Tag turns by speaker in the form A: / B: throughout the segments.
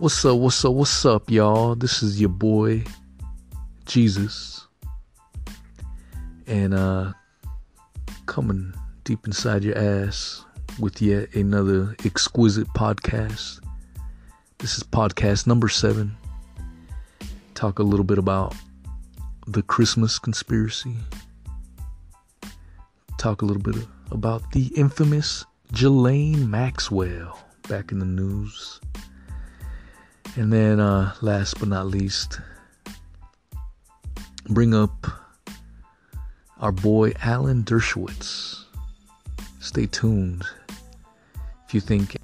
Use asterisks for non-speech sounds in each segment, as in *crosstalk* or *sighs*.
A: What's up, what's up, what's up, y'all? This is your boy, Jesus. And, uh, coming deep inside your ass with yet another exquisite podcast. This is podcast number seven. Talk a little bit about the Christmas conspiracy. Talk a little bit about the infamous Ghislaine Maxwell back in the news. And then, uh, last but not least, bring up our boy Alan Dershowitz. Stay tuned. If you think,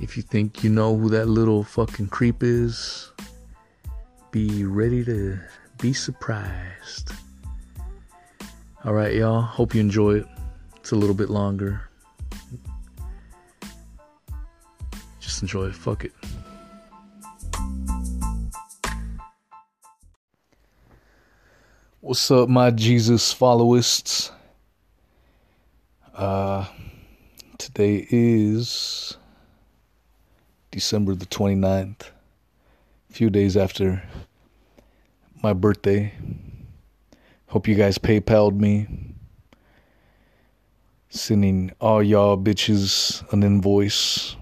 A: if you think you know who that little fucking creep is, be ready to be surprised. All right, y'all. Hope you enjoy it. It's a little bit longer. Just enjoy it. Fuck it. What's up, my Jesus followers? Uh, today is December the 29th, a few days after my birthday. Hope you guys PayPal'd me, sending all y'all bitches an invoice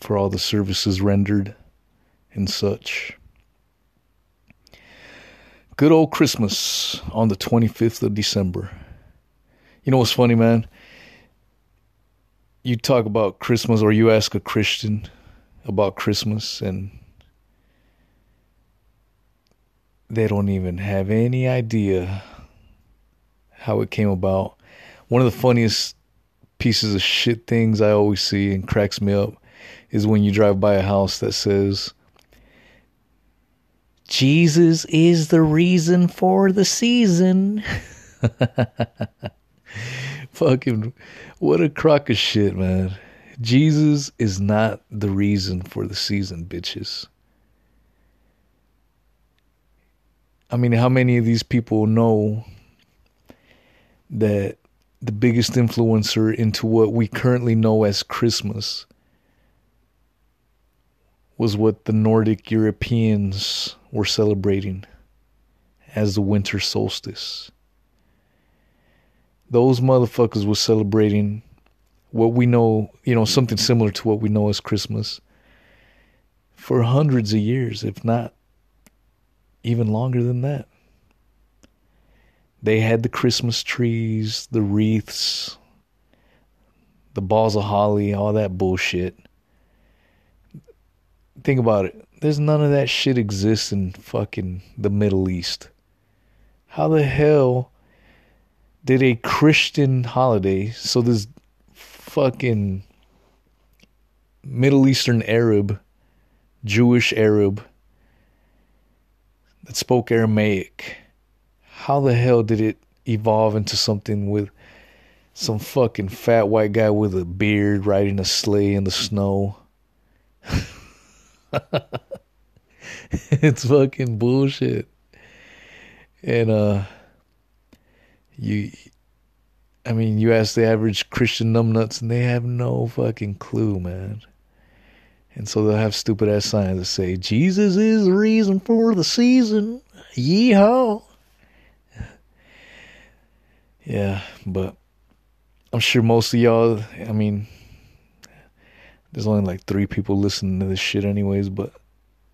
A: for all the services rendered and such good old Christmas on the 25th of December. You know what's funny, man? You talk about Christmas or you ask a Christian about Christmas and they don't even have any idea how it came about. One of the funniest pieces of shit things I always see and cracks me up is when you drive by a house that says Jesus is the reason for the season. *laughs* Fucking, what a crock of shit, man. Jesus is not the reason for the season, bitches. I mean, how many of these people know that the biggest influencer into what we currently know as Christmas was what the Nordic Europeans were celebrating as the winter solstice. Those motherfuckers were celebrating what we know, you know, something similar to what we know as Christmas for hundreds of years, if not even longer than that. They had the Christmas trees, the wreaths, the balls of holly, all that bullshit think about it. There's none of that shit exists in fucking the Middle East. How the hell did a Christian holiday, so this fucking Middle Eastern Arab, Jewish Arab that spoke Aramaic, how the hell did it evolve into something with some fucking fat white guy with a beard riding a sleigh in the snow? *laughs* *laughs* it's fucking bullshit. And uh you I mean, you ask the average Christian numbnuts and they have no fucking clue, man. And so they'll have stupid ass signs that say, Jesus is the reason for the season. Yeehaw. Yeah, but I'm sure most of y'all, I mean, there's only like three people listening to this shit, anyways. But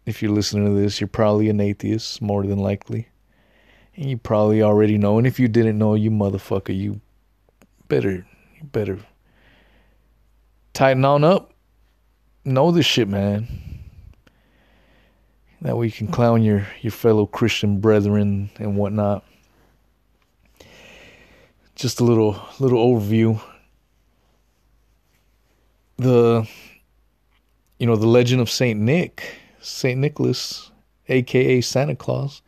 A: if you're listening to this, you're probably an atheist, more than likely. And you probably already know. And if you didn't know, you motherfucker, you better, you better tighten on up. Know this shit, man. That way you can clown your, your fellow Christian brethren and whatnot. Just a little little overview. The you know, the legend of Saint Nick, Saint Nicholas, aka Santa Claus,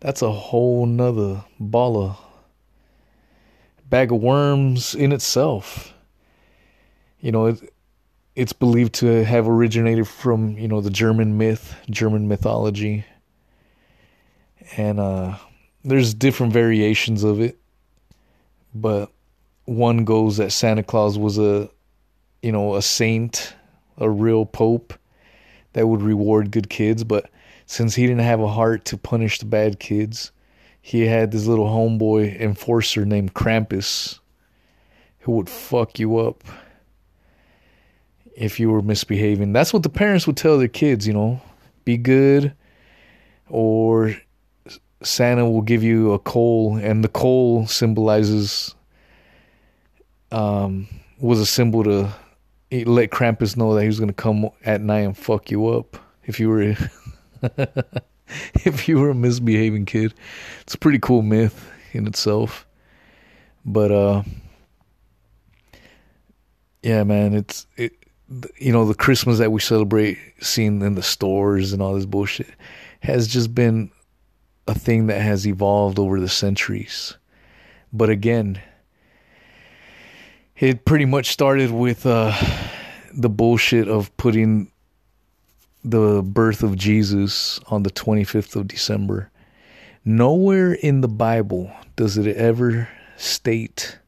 A: that's a whole nother ball of bag of worms in itself. You know, it, it's believed to have originated from, you know, the German myth, German mythology. And uh, there's different variations of it. But one goes that Santa Claus was a, you know, a saint a real pope that would reward good kids, but since he didn't have a heart to punish the bad kids, he had this little homeboy enforcer named Krampus who would fuck you up if you were misbehaving. That's what the parents would tell their kids, you know, be good or Santa will give you a coal and the coal symbolizes um was a symbol to let Krampus know that he was to come at night and fuck you up if you were *laughs* if you were a misbehaving kid. It's a pretty cool myth in itself. But uh yeah, man, it's it you know, the Christmas that we celebrate seeing in the stores and all this bullshit has just been a thing that has evolved over the centuries. But again, it pretty much started with uh, the bullshit of putting the birth of Jesus on the 25th of December. Nowhere in the Bible does it ever state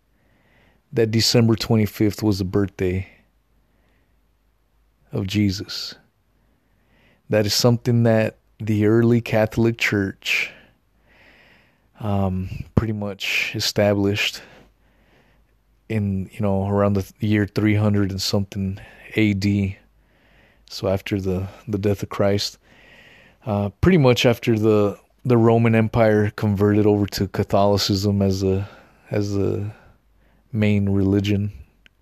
A: that December 25th was the birthday of Jesus. That is something that the early Catholic Church um, pretty much established in you know around the year 300 and something AD. So after the the death of Christ, uh, pretty much after the the Roman Empire converted over to Catholicism as a as the main religion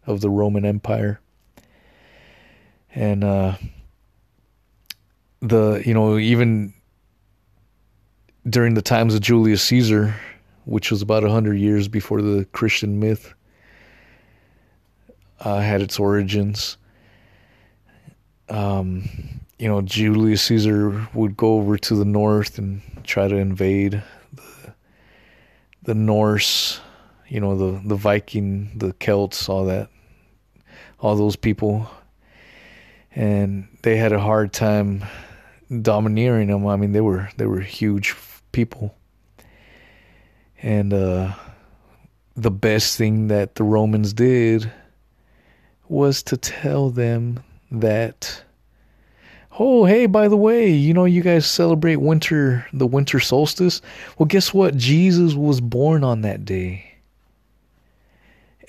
A: of the Roman Empire, and uh, the you know even during the times of Julius Caesar, which was about hundred years before the Christian myth uh, had its origins. Um, you know, Julius Caesar would go over to the north and try to invade the the Norse, you know, the the Viking, the Celts, all that, all those people, and they had a hard time domineering them. I mean, they were they were huge people, and uh, the best thing that the Romans did was to tell them that oh hey by the way you know you guys celebrate winter the winter solstice? Well guess what? Jesus was born on that day.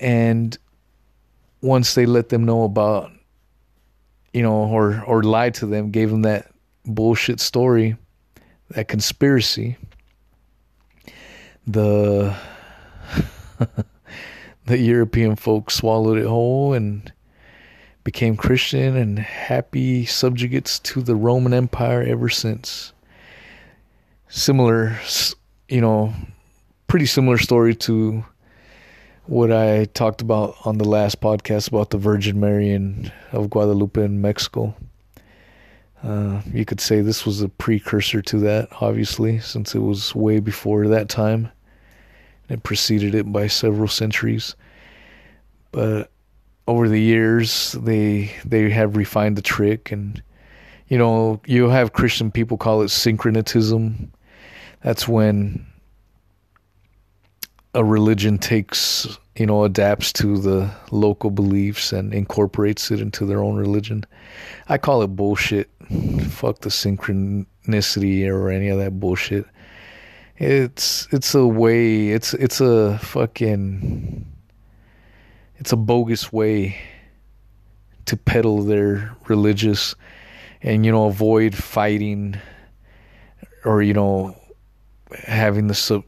A: And once they let them know about you know or or lied to them gave them that bullshit story that conspiracy the *laughs* the European folks swallowed it whole and became Christian and happy subjugates to the Roman Empire ever since. Similar, you know, pretty similar story to what I talked about on the last podcast about the Virgin Mary and of Guadalupe in Mexico. Uh, you could say this was a precursor to that, obviously, since it was way before that time and preceded it by several centuries. But over the years, they they have refined the trick, and you know, you have Christian people call it syncretism. That's when a religion takes, you know, adapts to the local beliefs and incorporates it into their own religion. I call it bullshit. Fuck the synchronicity or any of that bullshit. It's it's a way. It's it's a fucking. It's a bogus way to peddle their religious, and you know avoid fighting, or you know, having the sub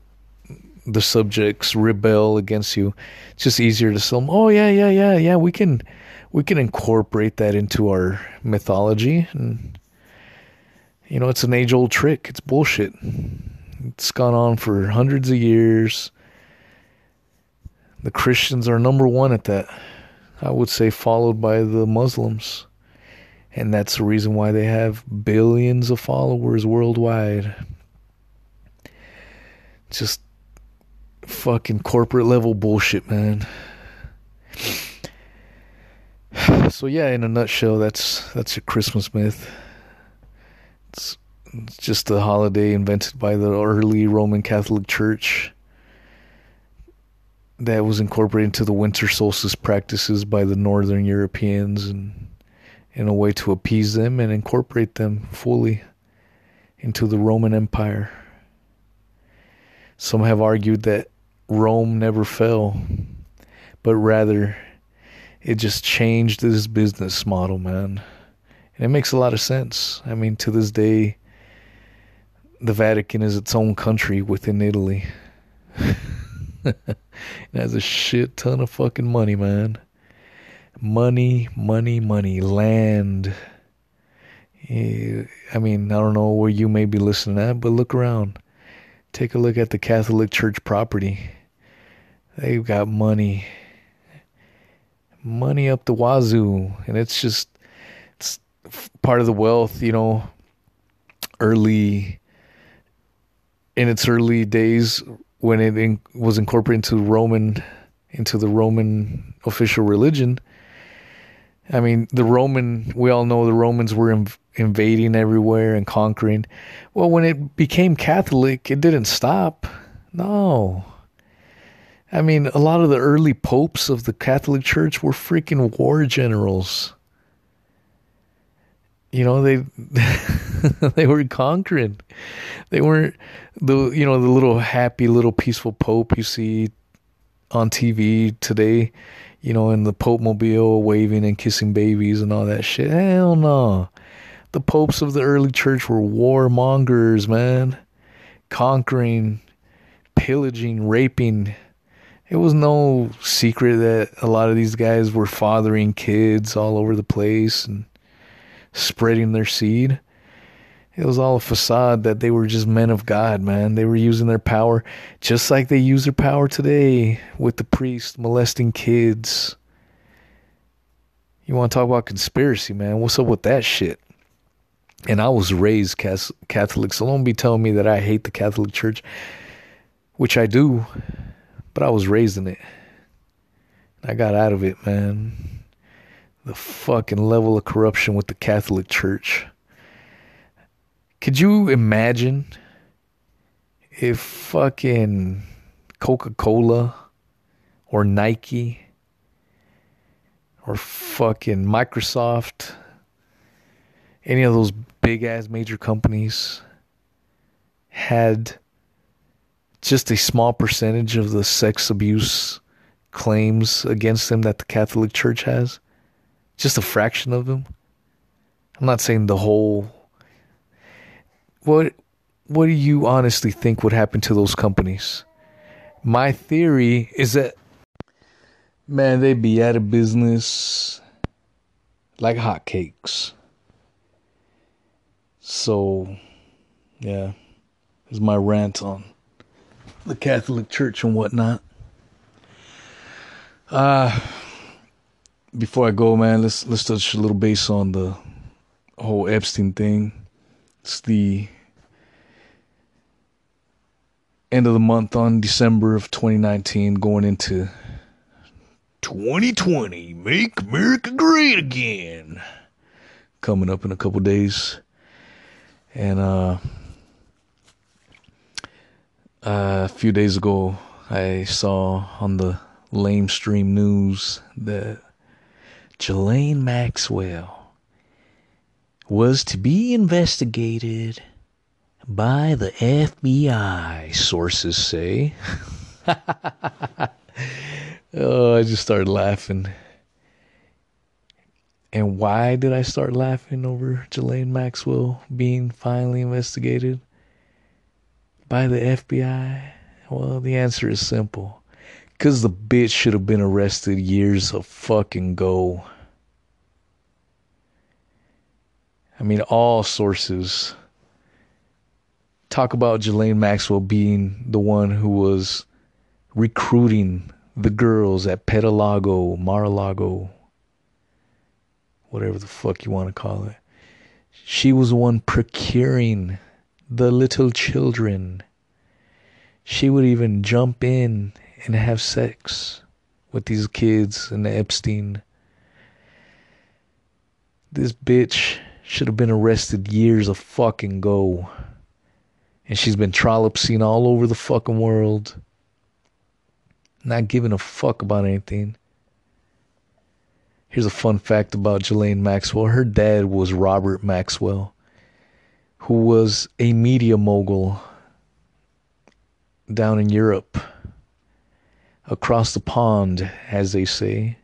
A: the subjects rebel against you. It's just easier to tell them, oh yeah, yeah, yeah, yeah. We can we can incorporate that into our mythology, and you know, it's an age old trick. It's bullshit. It's gone on for hundreds of years. The Christians are number one at that. I would say, followed by the Muslims. And that's the reason why they have billions of followers worldwide. Just fucking corporate level bullshit, man. *sighs* So yeah, in a nutshell, that's that's your Christmas myth. It's just a holiday invented by the early Roman Catholic Church that was incorporated into the winter solstice practices by the northern Europeans and in a way to appease them and incorporate them fully into the Roman Empire. Some have argued that Rome never fell, but rather it just changed this business model, man. And it makes a lot of sense. I mean, to this day, the Vatican is its own country within Italy. *laughs* it has a shit ton of fucking money, man. Money, money, money, land. I mean, I don't know where you may be listening at, but look around. Take a look at the Catholic Church property. They've got money. Money up the wazoo. And it's just, it's part of the wealth, you know, early, in its early days when it in, was incorporated into Roman, into the Roman official religion I mean, the Roman, we all know the Romans were inv- invading everywhere and conquering. Well, when it became Catholic, it didn't stop. No. I mean, a lot of the early popes of the Catholic Church were freaking war generals. You know, they *laughs* they were conquering. They weren't the you know the little happy little peaceful pope you see on TV today you know, in the Pope Mobile waving and kissing babies and all that shit. Hell no. The popes of the early church were warmongers, man. Conquering, pillaging, raping. It was no secret that a lot of these guys were fathering kids all over the place and spreading their seed. It was all a facade that they were just men of God, man. They were using their power just like they use their power today with the priests molesting kids. You want to talk about conspiracy, man? What's up with that shit? And I was raised Catholic, so don't be telling me that I hate the Catholic Church, which I do, but I was raised in it. I got out of it, man. The fucking level of corruption with the Catholic Church could you imagine if fucking Coca Cola or Nike or fucking Microsoft, any of those big ass major companies had just a small percentage of the sex abuse claims against them that the Catholic Church has? Just a fraction of them? I'm not saying the whole what what do you honestly think would happen to those companies? My theory is that man, they'd be out of business like hotcakes. So, yeah, is my rant on the Catholic Church and whatnot. Uh before I go, man, let's let's touch a little base on the whole Epstein thing. It's the end of the month on December of 2019, going into 2020. Make America great again. Coming up in a couple days. And uh, uh, a few days ago, I saw on the lamestream news that Ghislaine Maxwell was to be investigated by the FBI, sources say. *laughs* oh, I just started laughing. And why did I start laughing over Ghislaine Maxwell being finally investigated by the FBI? Well, the answer is simple. Because the bitch should have been arrested years of fucking go. I mean, all sources talk about Ghislaine Maxwell being the one who was recruiting the girls at Petalago, Mar-a-Lago, whatever the fuck you want to call it. She was the one procuring the little children. She would even jump in and have sex with these kids and the Epstein. This bitch should have been arrested years of fucking go and she's been trollopsing all over the fucking world, not giving a fuck about anything. Here's a fun fact about Ghislaine Maxwell. Her dad was Robert Maxwell, who was a media mogul down in Europe, across the pond, as they say,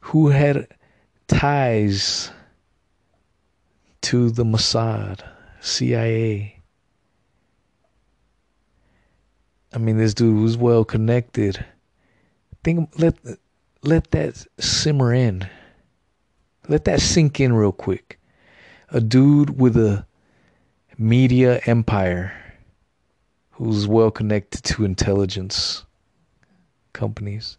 A: who had ties to the Mossad, CIA. I mean, this dude was well connected. Think, let let that simmer in. Let that sink in real quick. A dude with a media empire who's well connected to intelligence companies.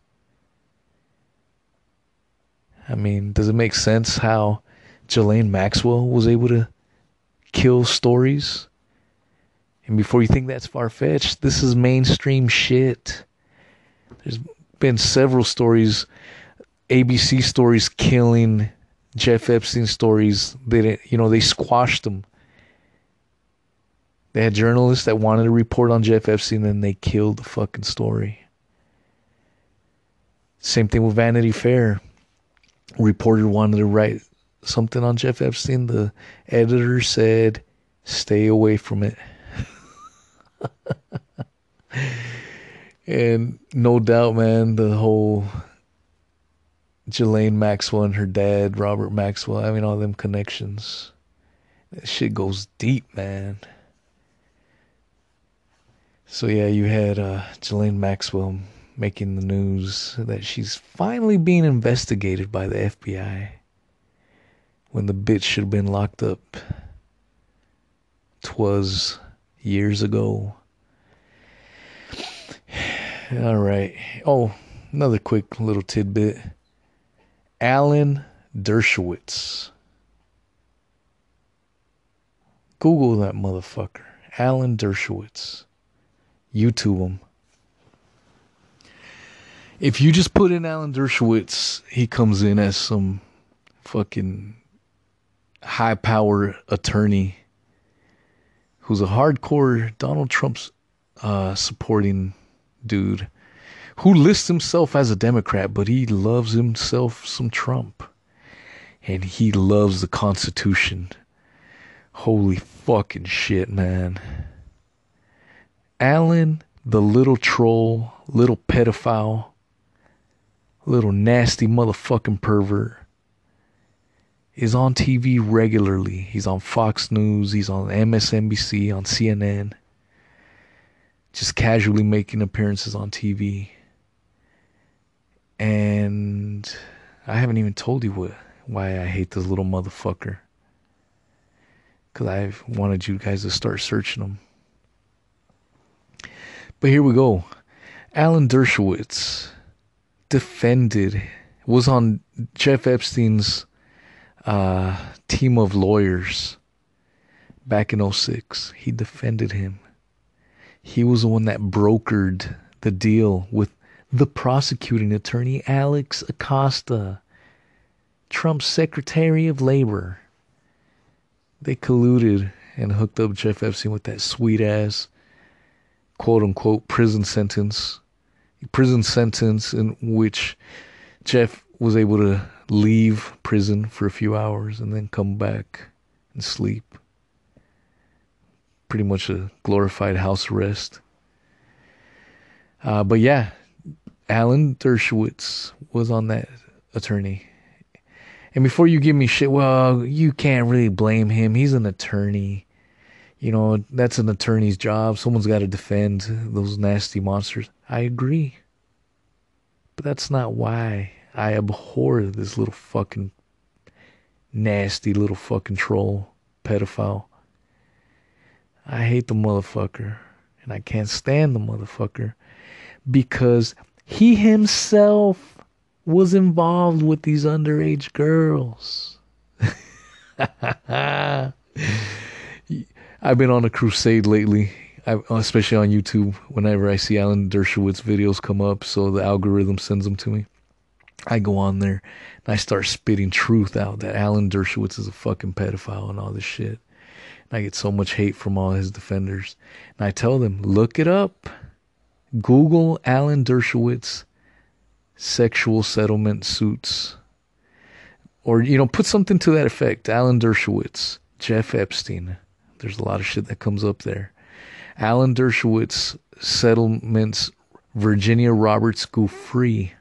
A: I mean, does it make sense how Ghislaine Maxwell was able to kill stories? And before you think that's far fetched, this is mainstream shit. There's been several stories, ABC stories killing Jeff Epstein stories. They didn't, you know, they squashed them. They had journalists that wanted to report on Jeff Epstein, and they killed the fucking story. Same thing with Vanity Fair. reporter wanted to write something on Jeff Epstein. The editor said, "Stay away from it." *laughs* and no doubt, man, the whole Ghislaine Maxwell and her dad, Robert Maxwell. I mean, all them connections. That shit goes deep, man. So yeah, you had uh, Ghislaine Maxwell making the news that she's finally being investigated by the FBI when the bitch should have been locked up. Twas years ago. *sighs* All right. Oh, another quick little tidbit. Alan Dershowitz. Google that motherfucker. Alan Dershowitz. YouTube him. If you just put in Alan Dershowitz, he comes in as some fucking high power attorney who's a hardcore Donald Trump's uh, supporting dude who lists himself as a Democrat, but he loves himself some Trump. And he loves the Constitution. Holy fucking shit, man. Alan, the little troll, little pedophile, little nasty motherfucking pervert, is on TV regularly. He's on Fox News, he's on MSNBC, on CNN just casually making appearances on TV. And I haven't even told you what why I hate this little motherfucker. Cause I wanted you guys to start searching him. But here we go. Alan Dershowitz defended was on Jeff Epstein's uh, team of lawyers back in 06. He defended him he was the one that brokered the deal with the prosecuting attorney, Alex Acosta, Trump's Secretary of Labor. They colluded and hooked up Jeff Epstein with that sweet ass, quote unquote, prison sentence. Prison sentence in which Jeff was able to leave prison for a few hours and then come back and sleep pretty much a glorified house arrest. Uh, but yeah, Alan Dershowitz was on that attorney. And before you give me shit, well, you can't really blame him. He's an attorney. You know, that's an attorney's job. Someone's got to defend those nasty monsters. I agree. But that's not why I abhor this little fucking nasty little fucking troll pedophile. I hate the motherfucker. And I can't stand the motherfucker because he himself was involved with these underage girls. *laughs* I've been on a crusade lately, I, especially on YouTube. Whenever I see Alan Dershowitz videos come up, so the algorithm sends them to me, I go on there and I start spitting truth out that Alan Dershowitz is a fucking pedophile and all this shit. And I get so much hate from all his defenders. And I tell them, look it up. Google Alan Dershowitz sexual settlement suits or you know, put something to that effect. Alan Dershowitz, Jeff Epstein. There's a lot of shit that comes up there. Alan Dershowitz settlements Virginia Roberts Giuffre.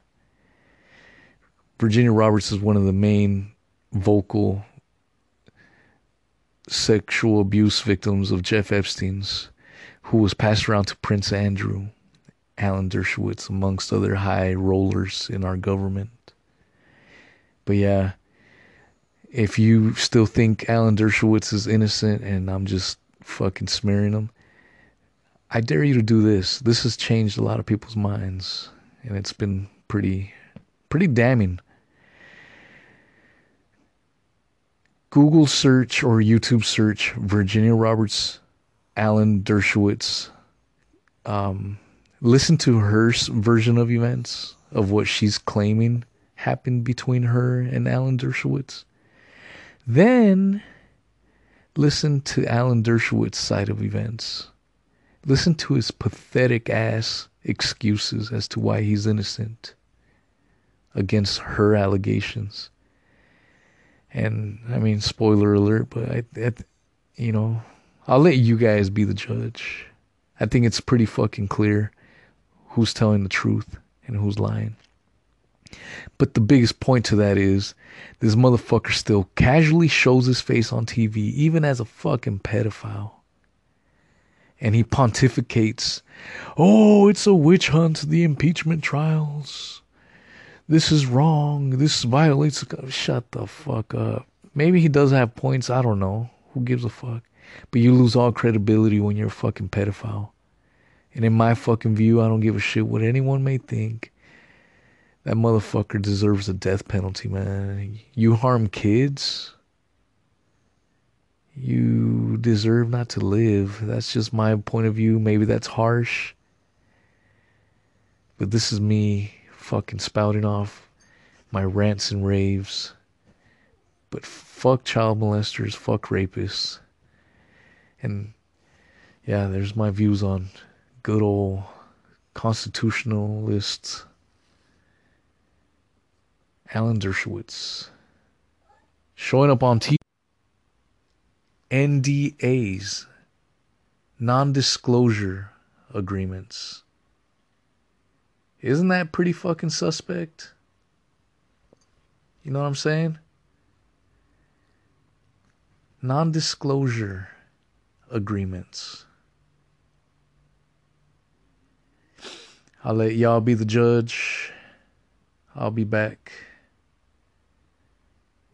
A: Virginia Roberts is one of the main vocal sexual abuse victims of Jeff Epstein's, who was passed around to Prince Andrew, Alan Dershowitz, amongst other high rollers in our government. But yeah, if you still think Alan Dershowitz is innocent and I'm just fucking smearing him, I dare you to do this. This has changed a lot of people's minds, and it's been pretty, pretty damning. Google search or YouTube search Virginia Roberts, Alan Dershowitz. Um, listen to her version of events of what she's claiming happened between her and Alan Dershowitz. Then listen to Alan Dershowitz's side of events. Listen to his pathetic ass excuses as to why he's innocent against her allegations. And I mean, spoiler alert, but I, I, you know, I'll let you guys be the judge. I think it's pretty fucking clear who's telling the truth and who's lying. But the biggest point to that is this motherfucker still casually shows his face on TV, even as a fucking pedophile. And he pontificates, oh, it's a witch hunt, the impeachment trials this is wrong. This violates. Shut the fuck up. Maybe he does have points. I don't know. Who gives a fuck? But you lose all credibility when you're a fucking pedophile. And in my fucking view, I don't give a shit what anyone may think. That motherfucker deserves a death penalty, man. You harm kids. Deserve not to live. That's just my point of view. Maybe that's harsh. But this is me fucking spouting off my rants and raves. But fuck child molesters, fuck rapists. And yeah, there's my views on good old constitutionalists. Alan Dershowitz. Showing up on TV. NDAs. Non disclosure agreements. Isn't that pretty fucking suspect? You know what I'm saying? Non disclosure agreements. I'll let y'all be the judge. I'll be back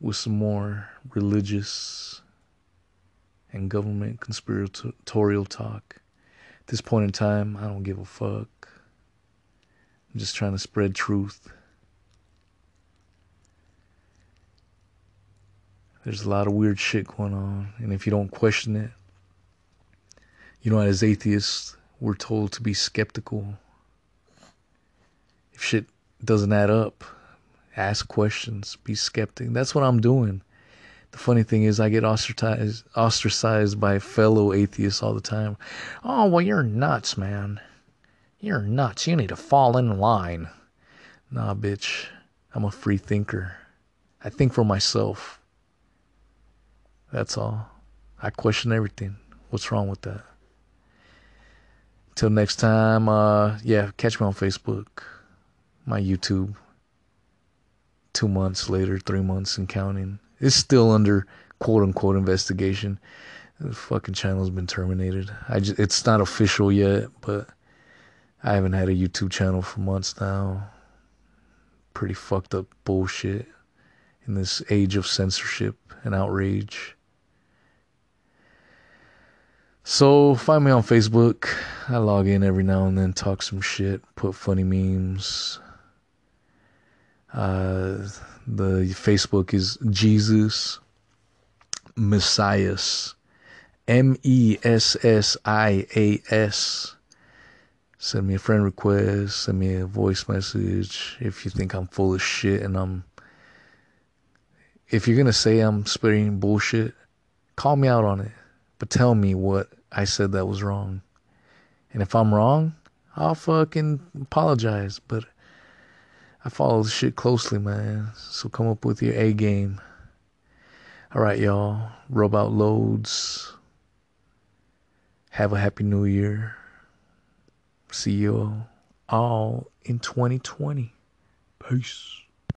A: with some more religious and government conspiratorial talk. At this point in time, I don't give a fuck. I'm just trying to spread truth. There's a lot of weird shit going on, and if you don't question it, you know, as atheists, we're told to be skeptical. If shit doesn't add up, ask questions, be skeptic. That's what I'm doing. The funny thing is, I get ostracized, ostracized by fellow atheists all the time. Oh, well, you're nuts, man. You're nuts. You need to fall in line. Nah, bitch. I'm a free thinker. I think for myself. That's all. I question everything. What's wrong with that? Till next time, uh, yeah, catch me on Facebook, my YouTube. Two months later, three months and counting. It's still under quote unquote investigation. The fucking channel's been terminated. I just, it's not official yet, but I haven't had a YouTube channel for months now. Pretty fucked up bullshit in this age of censorship and outrage. So find me on Facebook. I log in every now and then, talk some shit, put funny memes. Uh, the Facebook is Jesus Messias. M E S S I A S send me a friend request, send me a voice message if you think I'm full of shit and I'm if you're gonna say I'm spitting bullshit, call me out on it. But tell me what I said that was wrong. And if I'm wrong, I'll fucking apologize. But I follow the shit closely, man. So come up with your A game. All right, y'all. Rub out loads. Have a happy new year. See you all in 2020. Peace.